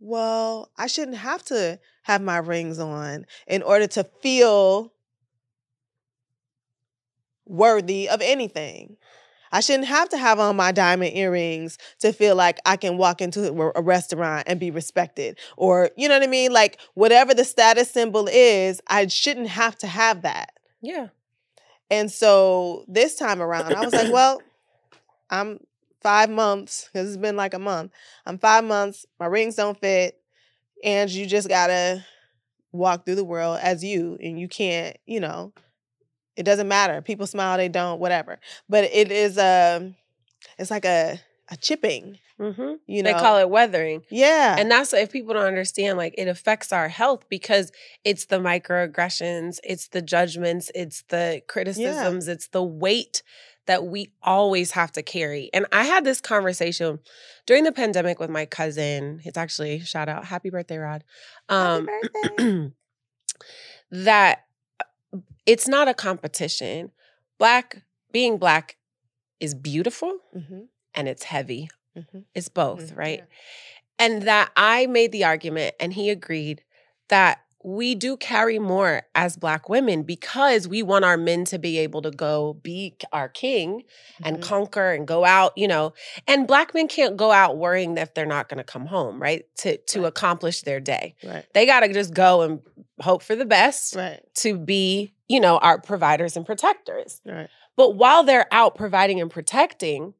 Speaker 2: well, I shouldn't have to have my rings on in order to feel worthy of anything. I shouldn't have to have on my diamond earrings to feel like I can walk into a restaurant and be respected. Or, you know what I mean? Like, whatever the status symbol is, I shouldn't have to have that.
Speaker 1: Yeah.
Speaker 2: And so this time around, I was like, *coughs* well, I'm five months, because it's been like a month. I'm five months, my rings don't fit, and you just gotta walk through the world as you, and you can't, you know, it doesn't matter. People smile, they don't, whatever. But it is a, it's like a a chipping,
Speaker 1: hmm
Speaker 2: you know.
Speaker 1: They call it weathering.
Speaker 2: yeah.
Speaker 1: And that's if people don't understand, like it affects our health because it's the microaggressions, it's the judgments, it's the criticisms, it's the weight that we always have to carry. And I had this conversation during the pandemic with my cousin. It's actually shout out, happy birthday, Rod.
Speaker 2: Happy
Speaker 1: Um,
Speaker 2: birthday. *clears throat*
Speaker 1: that it's not a competition. Black being black is beautiful
Speaker 2: Mhm,
Speaker 1: and it's heavy.
Speaker 2: mhm,
Speaker 1: It's both,
Speaker 2: mhm,
Speaker 1: right?
Speaker 2: yeah.
Speaker 1: And that I made the argument and he agreed that we do carry more as Black women because we want our men to be able to go be our king and
Speaker 2: Mhm.
Speaker 1: conquer and go out, you know. And Black men can't go out worrying that they're not going to come home, right? To to
Speaker 2: Right.
Speaker 1: accomplish their day.
Speaker 2: Right.
Speaker 1: They got to just go and hope for the best
Speaker 2: Right.
Speaker 1: to be, you know, our providers and protectors.
Speaker 2: Right.
Speaker 1: But while they're out providing and protecting,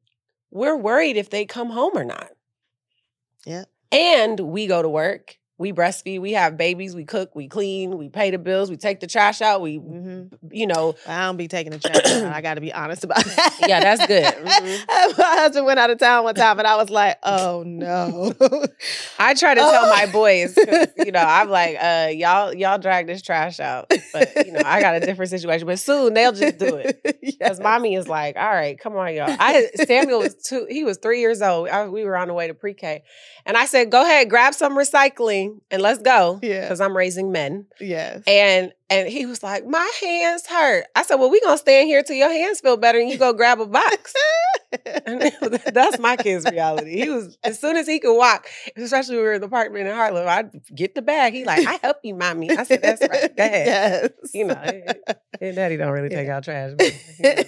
Speaker 1: we're worried if they come home or not.
Speaker 2: Yeah.
Speaker 1: And we go to work, we breastfeed, we have babies, we cook, we clean, we pay the bills, we take the trash out, we,
Speaker 2: hmm
Speaker 1: you know,
Speaker 2: I don't be taking the trash out. I got to be honest about that.
Speaker 1: Yeah, that's good. Mhm. *laughs*
Speaker 2: My husband went out of town one time, and I was like, "Oh no!" *laughs*
Speaker 1: I try to tell
Speaker 2: Oh.
Speaker 1: my *laughs* boys, you know, I'm like, uh, y'all, y'all drag this trash out. But you know, I got a different situation. But soon they'll just do it. Because
Speaker 2: Yes.
Speaker 1: mommy is like, all right, come on, y'all. I Samuel was two, he was three years old. I, we were on the way to pre-K. And I said, go ahead, grab some recycling and let's go.
Speaker 2: Yeah.
Speaker 1: Because I'm raising men.
Speaker 2: Yes.
Speaker 1: And and he was like, My hands hurt. I said, Well, we're gonna stand here till your hands feel better and you go *laughs* grab a box. And *laughs* that's my kid's reality. He was as soon as he could walk, especially when we were in the apartment in Harlem, I'd get the bag. He like, I help you, mommy. I said, That's right. Go ahead. *laughs*
Speaker 2: Yes.
Speaker 1: You know, and daddy don't really take out trash. But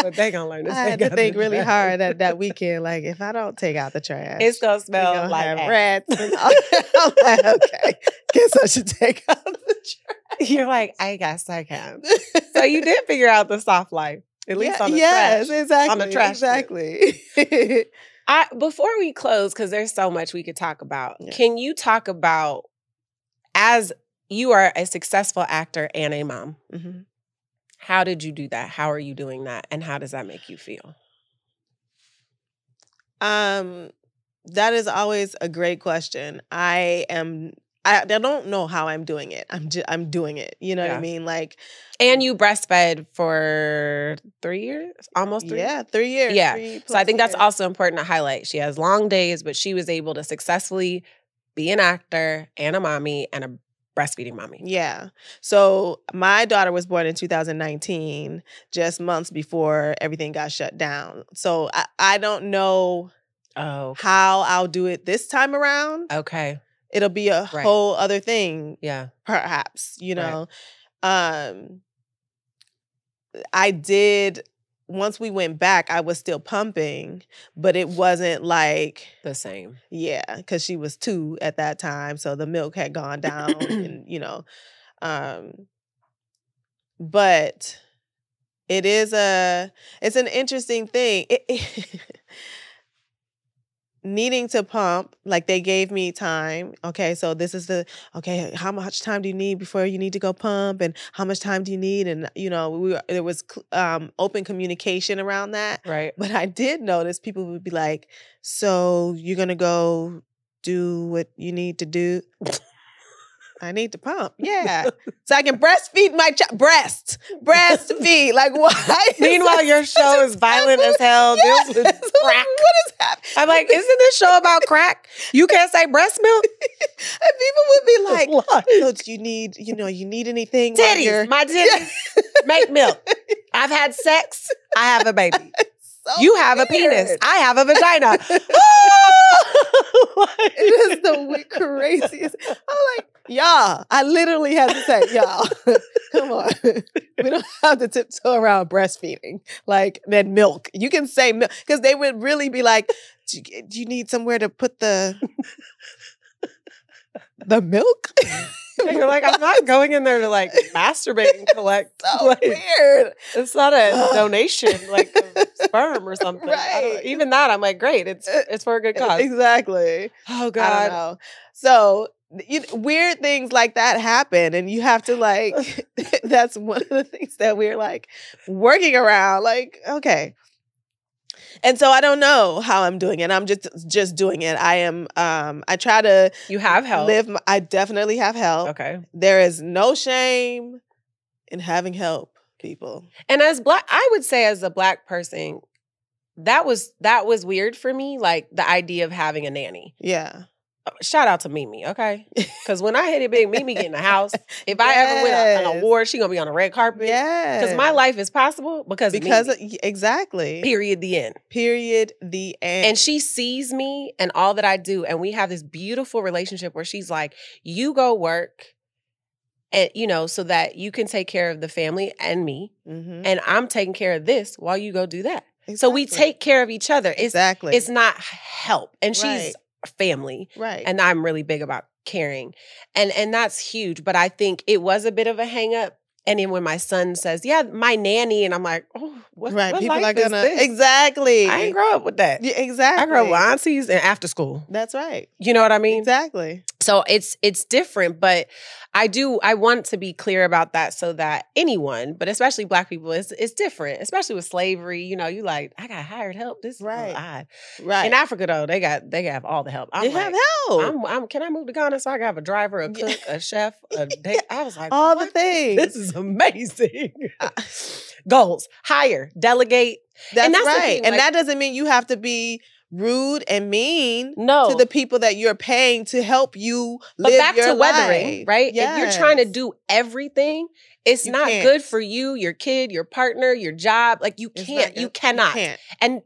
Speaker 1: what they gonna learn.
Speaker 2: I had to think really
Speaker 1: trash.
Speaker 2: hard that, that weekend. Like, if I don't take out the trash,
Speaker 1: It's gonna smell
Speaker 2: gonna
Speaker 1: like
Speaker 2: rats. *laughs* I'm like, okay, guess I should take out the trash.
Speaker 1: You're like, I guess I can. So you *laughs* did figure out the soft life, at least
Speaker 2: Yeah,
Speaker 1: on the
Speaker 2: yes,
Speaker 1: trash.
Speaker 2: exactly,
Speaker 1: trash
Speaker 2: exactly. *laughs*
Speaker 1: I before we close, because there's so much we could talk about.
Speaker 2: Yeah.
Speaker 1: Can you talk about as you are a successful actor and a mom?
Speaker 2: Mhm.
Speaker 1: How did you do that? How are you doing that? And how does that make you feel?
Speaker 2: Um, that is always a great question. I am. I, I don't know how I'm doing it. I'm just I'm doing it. You know what I mean? Like
Speaker 1: And you breastfed for three years, almost three.
Speaker 2: yeah, three years.
Speaker 1: Yeah.
Speaker 2: three
Speaker 1: So I think that's
Speaker 2: years.
Speaker 1: also important to highlight. She has long days, but she was able to successfully be an actor and a mommy and a breastfeeding mommy.
Speaker 2: Yeah. So my daughter was born in 2019, just months before everything got shut down. So I, I don't know
Speaker 1: Oh,
Speaker 2: how I'll do it this time around.
Speaker 1: okay.
Speaker 2: It'll be a
Speaker 1: Right.
Speaker 2: whole other thing,
Speaker 1: Yeah.
Speaker 2: perhaps, you
Speaker 1: Right.
Speaker 2: know. Um I did once we went back, I was still pumping, but it wasn't like
Speaker 1: The same.
Speaker 2: yeah, because she was two at that time, so the milk had gone down, *clears throat* and you know, um, but it is a it's an interesting thing. It, *laughs* needing to pump, like they gave me time. Okay, so this is the okay. How much time do you need before you need to go pump, and how much time do you need? And you know, we were, there was um, open communication around that.
Speaker 1: Right.
Speaker 2: But I did notice people would be like, "So you're gonna go do what you need to do?" I need to pump, yeah, *laughs* so I can breastfeed my child. Breast, breastfeed. Like *laughs* why?
Speaker 1: Meanwhile, your show is violent as hell.
Speaker 2: Yes,
Speaker 1: Deals with crack. *laughs*
Speaker 2: What is happening?
Speaker 1: I'm like, isn't this show about crack? You can't say breast milk?
Speaker 2: and people would be like,
Speaker 1: What?
Speaker 2: "So do you need, you know, you need anything?"
Speaker 1: titties.
Speaker 2: you're-"
Speaker 1: My titties make milk. I've had sex. I have a baby.
Speaker 2: So
Speaker 1: You have a penis. I have a vagina.
Speaker 2: it is the craziest. I'm like, y'all. I literally had to say, y'all, *laughs* come on. *laughs* we don't have to tiptoe around breastfeeding. Like that milk. You can say milk because they would really be like, do you, do you need somewhere to put the *laughs* the milk?
Speaker 1: You're like, I'm not going in there to like masturbate and collect.
Speaker 2: so
Speaker 1: like,
Speaker 2: weird.
Speaker 1: it's not a *sighs* donation like sperm or something. I don't-
Speaker 2: Right.
Speaker 1: even that, I'm like, great. It's
Speaker 2: Uh,
Speaker 1: it's for a good cause.
Speaker 2: Exactly.
Speaker 1: Oh God.
Speaker 2: know. So you, weird things like that happen, and you have to like. *laughs* *laughs* that's one of the things that we're like working around. Like, okay. And so I don't know how I'm doing it. I'm just just doing it. I am. Um. I try to
Speaker 1: You have help.
Speaker 2: live. My, I definitely have help.
Speaker 1: Okay.
Speaker 2: There is no shame in having help, people.
Speaker 1: And as black, I would say as a black person, that was that was weird for me. Like the idea of having a nanny.
Speaker 2: Yeah.
Speaker 1: Shout out to Mimi, okay? *laughs* Because when I hit it big, Mimi get in the house. If I ever win a- an award, she gonna be on a red carpet.
Speaker 2: Yeah.
Speaker 1: Because my life is possible because
Speaker 2: because of, exactly.
Speaker 1: period the end.
Speaker 2: Period. The end.
Speaker 1: And she sees me and all that I do, and we have this beautiful relationship where she's like, "You go work." And you know, so that you can take care of the family and me,
Speaker 2: Mhm.
Speaker 1: and I'm taking care of this while you go do that. So we take care of each other. It's
Speaker 2: exactly.
Speaker 1: it's not help, and she's
Speaker 2: Right.
Speaker 1: Family,
Speaker 2: right.
Speaker 1: and I'm really big about caring, and and that's huge. But I think it was a bit of a hang up. And then when my son says, "Yeah, my nanny," and I'm like, "Oh, what,
Speaker 2: right.
Speaker 1: what
Speaker 2: People
Speaker 1: life
Speaker 2: are
Speaker 1: is
Speaker 2: gonna
Speaker 1: this?
Speaker 2: exactly.
Speaker 1: I ain't grow up with that.
Speaker 2: Yeah, exactly.
Speaker 1: I grew up with aunties and after school.
Speaker 2: That's right.
Speaker 1: You know what I mean?
Speaker 2: Exactly.
Speaker 1: So it's it's different, but I do I want to be clear about that so that anyone, but especially black people, it's it's different, especially with slavery. You know, you like I got hired help. This is
Speaker 2: Right.
Speaker 1: odd.
Speaker 2: Right.
Speaker 1: In Africa though, they got they have all the help. I'm
Speaker 2: they
Speaker 1: like,
Speaker 2: have help.
Speaker 1: I'm, I'm can I move to Ghana so I can have a driver, a cook, a *laughs* chef, a day? I was like,
Speaker 2: All the *laughs* things.
Speaker 1: This is amazing. *laughs* Goals: hire, delegate.
Speaker 2: That's,
Speaker 1: that's
Speaker 2: right.
Speaker 1: thing,
Speaker 2: and
Speaker 1: like-
Speaker 2: that doesn't mean you have to be rude and mean
Speaker 1: No,
Speaker 2: to the people that you're paying to help you
Speaker 1: But
Speaker 2: live
Speaker 1: back
Speaker 2: your
Speaker 1: to weathering,
Speaker 2: life.
Speaker 1: right? If you're trying to do everything, it's
Speaker 2: You
Speaker 1: not
Speaker 2: can't.
Speaker 1: good for you, your kid, your partner, your job. Like you
Speaker 2: It's
Speaker 1: can't,
Speaker 2: not
Speaker 1: you cannot.
Speaker 2: can't.
Speaker 1: And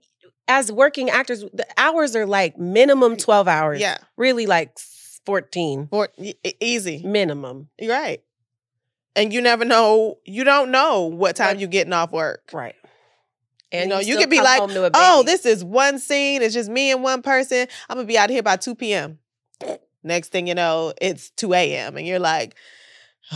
Speaker 1: as working actors, the hours are like minimum 12 hours.
Speaker 2: Yeah.
Speaker 1: Really like 14
Speaker 2: For, e- e- easy.
Speaker 1: minimum.
Speaker 2: You're right. And you never know, you don't know what time
Speaker 1: What-
Speaker 2: you're getting off work.
Speaker 1: Right. And
Speaker 2: you know, you could be like,
Speaker 1: home to a
Speaker 2: oh, this is one scene. It's just me and one person. I'm gonna be out here by 2 p.m. Next thing you know, it's 2 a.m. and you're like,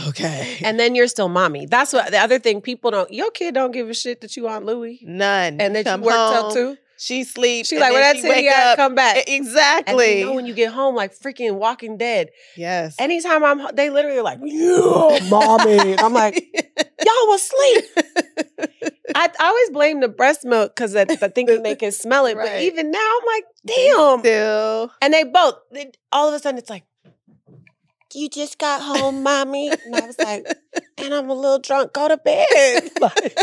Speaker 2: okay.
Speaker 1: And then you're still mommy. That's what the other thing people don't. Your kid don't give a shit that you Aunt Louie
Speaker 2: None.
Speaker 1: and that
Speaker 2: come
Speaker 1: you work till
Speaker 2: home,
Speaker 1: two.
Speaker 2: She sleeps.
Speaker 1: She like, well, it. You gotta
Speaker 2: up.
Speaker 1: come back.
Speaker 2: Exactly.
Speaker 1: And you know when you get home, like freaking Walking Dead.
Speaker 2: yes.
Speaker 1: Anytime I'm, they literally are like, yeah, mommy. And *laughs* I'm like, *laughs* y'all was asleep. *laughs* I, I always blame the breast milk because I thinking they can smell it. But even now, I'm like, damn.
Speaker 2: Still.
Speaker 1: And they both, they- all of a sudden, it's like, you just got home, mommy. And I was like, and I'm a little drunk. Go to bed. Like,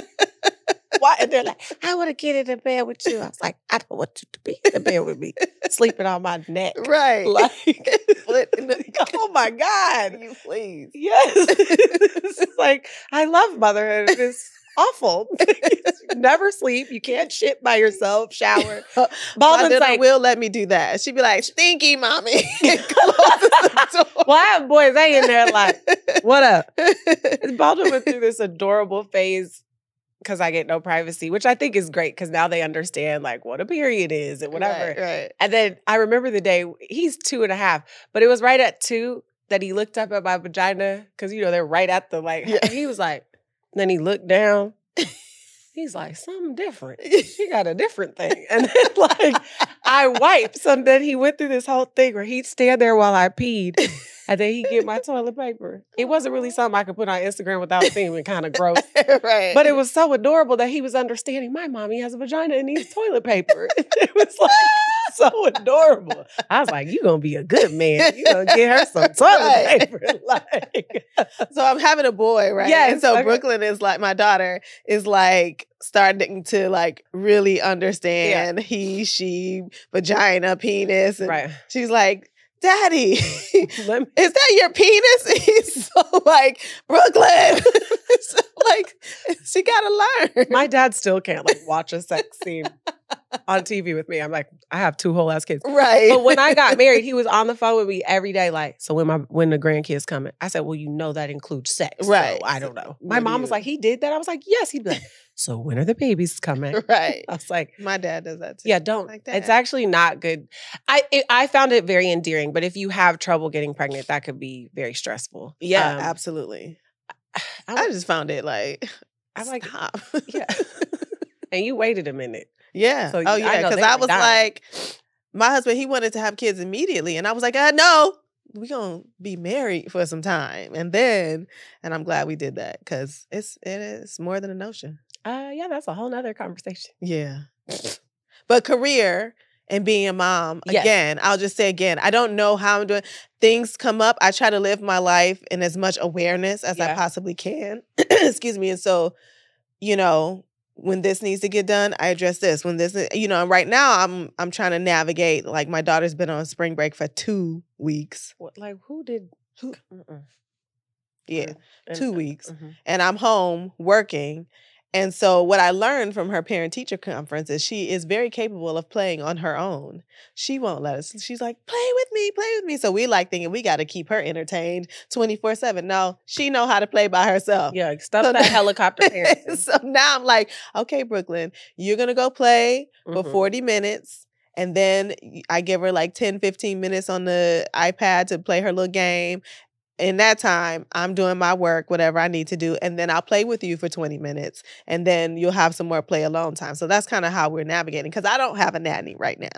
Speaker 1: why? And they're like, I want to get into bed with you. I was like, I don't want you to be in the bed with me, sleeping on my neck.
Speaker 2: Right.
Speaker 1: Like, *laughs*
Speaker 2: the- *laughs*
Speaker 1: oh my God.
Speaker 2: you please.
Speaker 1: Yes. *laughs* it's like, I love motherhood. It's awful. you never sleep. You can't shit by yourself, shower. Baldwin's like,
Speaker 2: will let me do that. She'd be like, stinky mommy. the
Speaker 1: well, I have boys, they in there like, what up? Baldwin went through this adorable phase because I get no privacy, which I think is great because now they understand like what a period is and whatever.
Speaker 2: Right, right.
Speaker 1: And then I remember the day he's two and a half, but it was right at two that he looked up at my vagina because you know they're right at the like.
Speaker 2: Yeah.
Speaker 1: He was like, then he looked down. *laughs* He's like something different. She *laughs* got a different thing, and then like I wiped. So then he went through this whole thing where he'd stand there while I peed, and then he'd get my toilet paper. It wasn't really something I could put on Instagram without seeming kind of gross. *laughs*
Speaker 2: right.
Speaker 1: But it was so adorable that he was understanding my mommy has a vagina and needs toilet paper. *laughs* it was like so *laughs* adorable. I was like, you're gonna be a good man. You're gonna get her some toilet
Speaker 2: Right.
Speaker 1: paper. Like
Speaker 2: so I'm having a boy, right?
Speaker 1: Yeah.
Speaker 2: And so
Speaker 1: okay.
Speaker 2: Brooklyn is like my daughter is like starting to like really understand he, she, vagina, penis. And
Speaker 1: right.
Speaker 2: she's like, Daddy, *laughs* is that your penis? *laughs* He's so like, Brooklyn. *laughs* so like, she gotta learn.
Speaker 1: my dad still can't like watch a sex scene on TV with me. I'm like, I have two whole ass kids.
Speaker 2: right.
Speaker 1: But when I got *laughs* married, he was on the phone with me every day, like, so when my when the grandkids coming, I said, Well, you know that includes sex. so
Speaker 2: Right.
Speaker 1: I don't know. My mom was like, he did that. I was like, Yes. He'd be like, *laughs* So when are the babies coming? *laughs*
Speaker 2: right.
Speaker 1: I was like,
Speaker 2: My dad does that too.
Speaker 1: Yeah, don't.
Speaker 2: Like that.
Speaker 1: It's actually not good. I it, I found it very endearing, but if you have trouble getting pregnant, that could be very stressful.
Speaker 2: Yeah,
Speaker 1: Um,
Speaker 2: absolutely.
Speaker 1: I'm,
Speaker 2: I just found it like,
Speaker 1: I'm like, yeah. and you waited a minute.
Speaker 2: Yeah.
Speaker 1: So
Speaker 2: oh
Speaker 1: I
Speaker 2: yeah, because
Speaker 1: they
Speaker 2: I was
Speaker 1: dying.
Speaker 2: like, my husband he wanted to have kids immediately, and I was like, uh, no, we gonna be married for some time, and then, and I'm glad we did that because it's it is more than a notion.
Speaker 1: Uh, yeah, that's a whole nother conversation.
Speaker 2: Yeah. *laughs* but career and being a mom
Speaker 1: Yes.
Speaker 2: again, I'll just say again, I don't know how I'm doing. Things come up. I try to live my life in as much awareness as I possibly can. *clears throat* Excuse me. And so, you know, when this needs to get done, I address this. When this, you know, right now I'm I'm trying to navigate. Like my daughter's been on spring break for two weeks.
Speaker 1: What, like, who did?
Speaker 2: Who-. Yeah, two weeks.
Speaker 1: Mhm.
Speaker 2: and I'm home working. And so, what I learned from her parent teacher conference is she is very capable of playing on her own. She won't let us. She's like, play with me, play with me. So, we like thinking we got to keep her entertained 24 7. No, she know how to play by herself.
Speaker 1: Yeah, stop *laughs*
Speaker 2: So
Speaker 1: that
Speaker 2: now-
Speaker 1: helicopter parenting. *laughs*
Speaker 2: so now I'm like, okay, Brooklyn, you're going to go play for
Speaker 1: Mhm.
Speaker 2: 40 minutes. And then I give her like 10, 15 minutes on the iPad to play her little game. In that time, I'm doing my work, whatever I need to do. And then I'll play with you for 20 minutes. And then you'll have some more play alone time. So that's kind of how we're navigating because I don't have a nanny right now.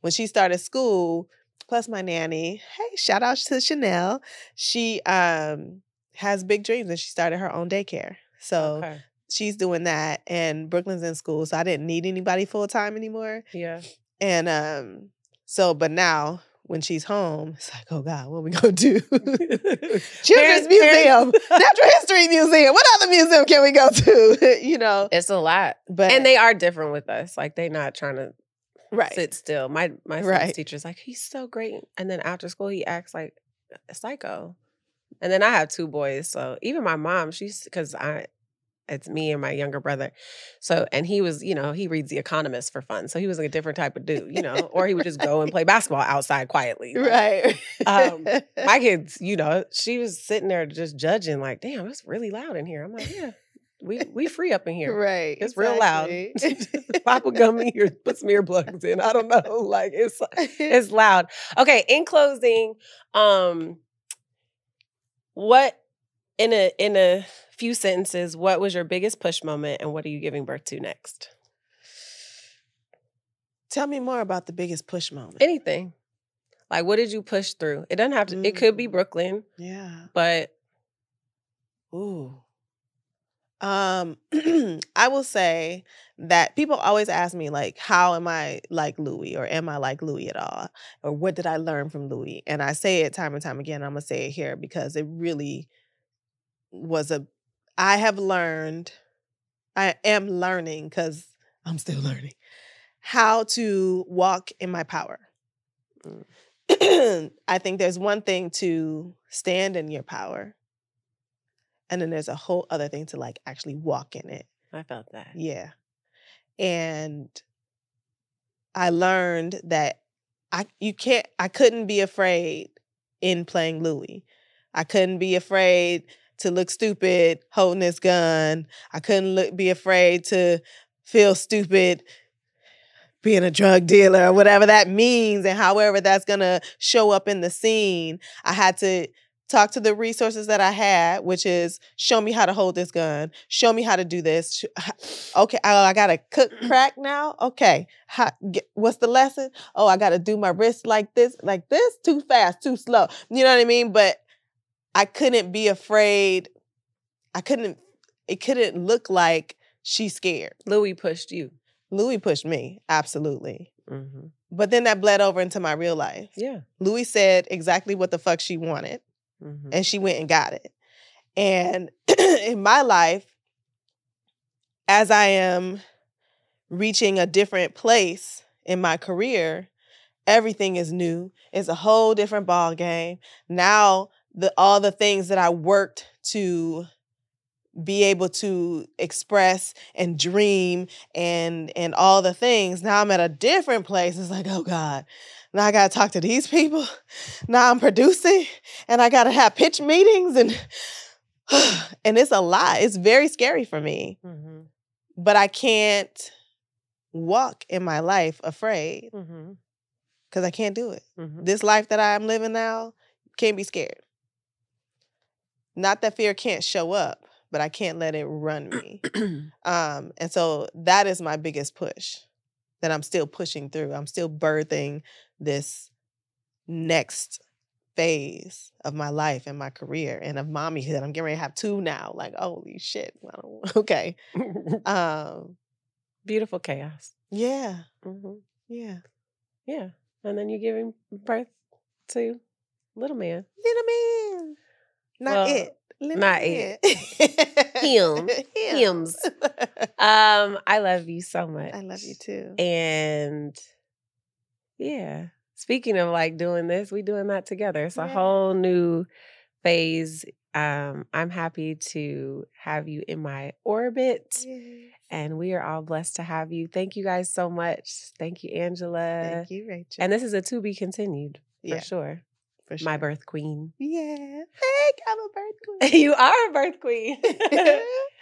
Speaker 2: When she started school, plus my nanny, hey, shout out to Chanel. She um has big dreams and she started her own daycare. So
Speaker 1: Okay.
Speaker 2: she's doing that and Brooklyn's in school, so I didn't need anybody full time anymore.
Speaker 1: Yeah.
Speaker 2: And um, so but now when she's home, it's like, oh God, what are we gonna do? *laughs* Children's
Speaker 1: Parents-
Speaker 2: Museum, Natural *laughs* History Museum. What other museum can we go to? *laughs* you know,
Speaker 1: It's a lot.
Speaker 2: but
Speaker 1: And they are different with us. Like they're not trying to
Speaker 2: right,
Speaker 1: sit still. My my
Speaker 2: Right.
Speaker 1: teacher's like, he's so great. And then after school he acts like a psycho. And then I have two boys. So even my mom, she's because I it's me and my younger brother. So and he was, you know, he reads The Economist for fun. So he was like a different type of dude, you know, or he would just go and play *laughs* basketball outside quietly.
Speaker 2: Right.
Speaker 1: Um, my *laughs* kids, you know, she was sitting there just judging, like, damn, it's really loud in here. I'm like, yeah. we we free up in here.
Speaker 2: Right.
Speaker 1: It's real loud. Pop a gummy or put some earplugs in. I don't know. *laughs* Like it's it's loud. Okay, in closing, um what in a in a few sentences, what was your biggest push moment and what are you giving birth to next?
Speaker 2: Tell me more about the biggest push moment.
Speaker 1: Anything. Like what did you push through? It doesn't have to it could be
Speaker 2: Mm.
Speaker 1: Brooklyn,
Speaker 2: yeah.
Speaker 1: but
Speaker 2: Ooh. Um, *clears throat* I will say that people always ask me like, how am I like Louie, or am I like Louie at all, or what did I learn from Louie? And I say it time and time again. I'm gonna say it here because it really was a. I have learned. I am learning because I'm still learning how to walk in my power. Mm. *clears throat* I think there's one thing to stand in your power, and then there's a whole other thing to like actually walk in it.
Speaker 1: I felt that.
Speaker 2: Yeah. And I learned that I you can't I couldn't be afraid in playing Louie. I couldn't be afraid to look stupid holding this gun. I couldn't look, be afraid to feel stupid being a drug dealer or whatever that means and however that's going to show up in the scene. I had to talk to the resources that I had, which is show me how to hold this gun, show me how to do this. *sighs* Okay, oh, I got to cook *clears throat* crack now. Okay, how, get, what's the lesson? Oh, I got to do my wrist like this, like this, too fast, too slow. You know what I mean? But I couldn't be afraid. I couldn't. It couldn't look like she's scared.
Speaker 1: Louie pushed you.
Speaker 2: Louie pushed me, absolutely.
Speaker 1: Mm-hmm.
Speaker 2: But then that bled over into my real life.
Speaker 1: Yeah.
Speaker 2: Louie said exactly what the fuck she wanted
Speaker 1: Mm-hmm.
Speaker 2: and she went and got it. And *clears throat* in my life, as I am reaching a different place in my career, everything is new. It's a whole different ball game. Now, the all the things that I worked to be able to express and dream and and all the things. Now I'm at a different place. It's like, oh God, now I gotta talk to these people. *laughs* Now I'm producing and I gotta have pitch meetings and *sighs* and it's a lot. It's very scary for me.
Speaker 1: Mm-hmm.
Speaker 2: But I can't walk in my life afraid
Speaker 1: Mm-hmm.
Speaker 2: because I can't do it.
Speaker 1: Mm-hmm.
Speaker 2: This life that I'm living now can't be scared. Not that fear can't show up, but I can't let it run me. *clears throat* Um, and so that is my biggest push that I'm still pushing through. I'm still birthing this next phase of my life and my career and of mommyhood. I'm getting ready to have two now. Like, holy shit. I don't- *laughs* Okay. *laughs* Um,
Speaker 1: Beautiful chaos.
Speaker 2: yeah.
Speaker 1: Mm-hmm.
Speaker 2: Yeah.
Speaker 1: Yeah. And then you're giving birth to little man.
Speaker 2: Little man. Not
Speaker 1: Well,
Speaker 2: it. Little
Speaker 1: not
Speaker 2: it. *laughs*
Speaker 1: Him. Hims. *laughs* Um, I love you so much.
Speaker 2: I love you too.
Speaker 1: And yeah, speaking of like doing this, we doing that together. It's a
Speaker 2: Yeah.
Speaker 1: whole new phase. Um, I'm happy to have you in my orbit.
Speaker 2: Yes.
Speaker 1: And we are all blessed to have you. Thank you guys so much. Thank you, Angela.
Speaker 2: Thank you, Rachel.
Speaker 1: And this is a to be continued for
Speaker 2: yeah,
Speaker 1: sure.
Speaker 2: Sure.
Speaker 1: My birth queen.
Speaker 2: Yeah. *laughs* Thank I'm a birth queen.
Speaker 1: you are a birth queen. *laughs* *laughs*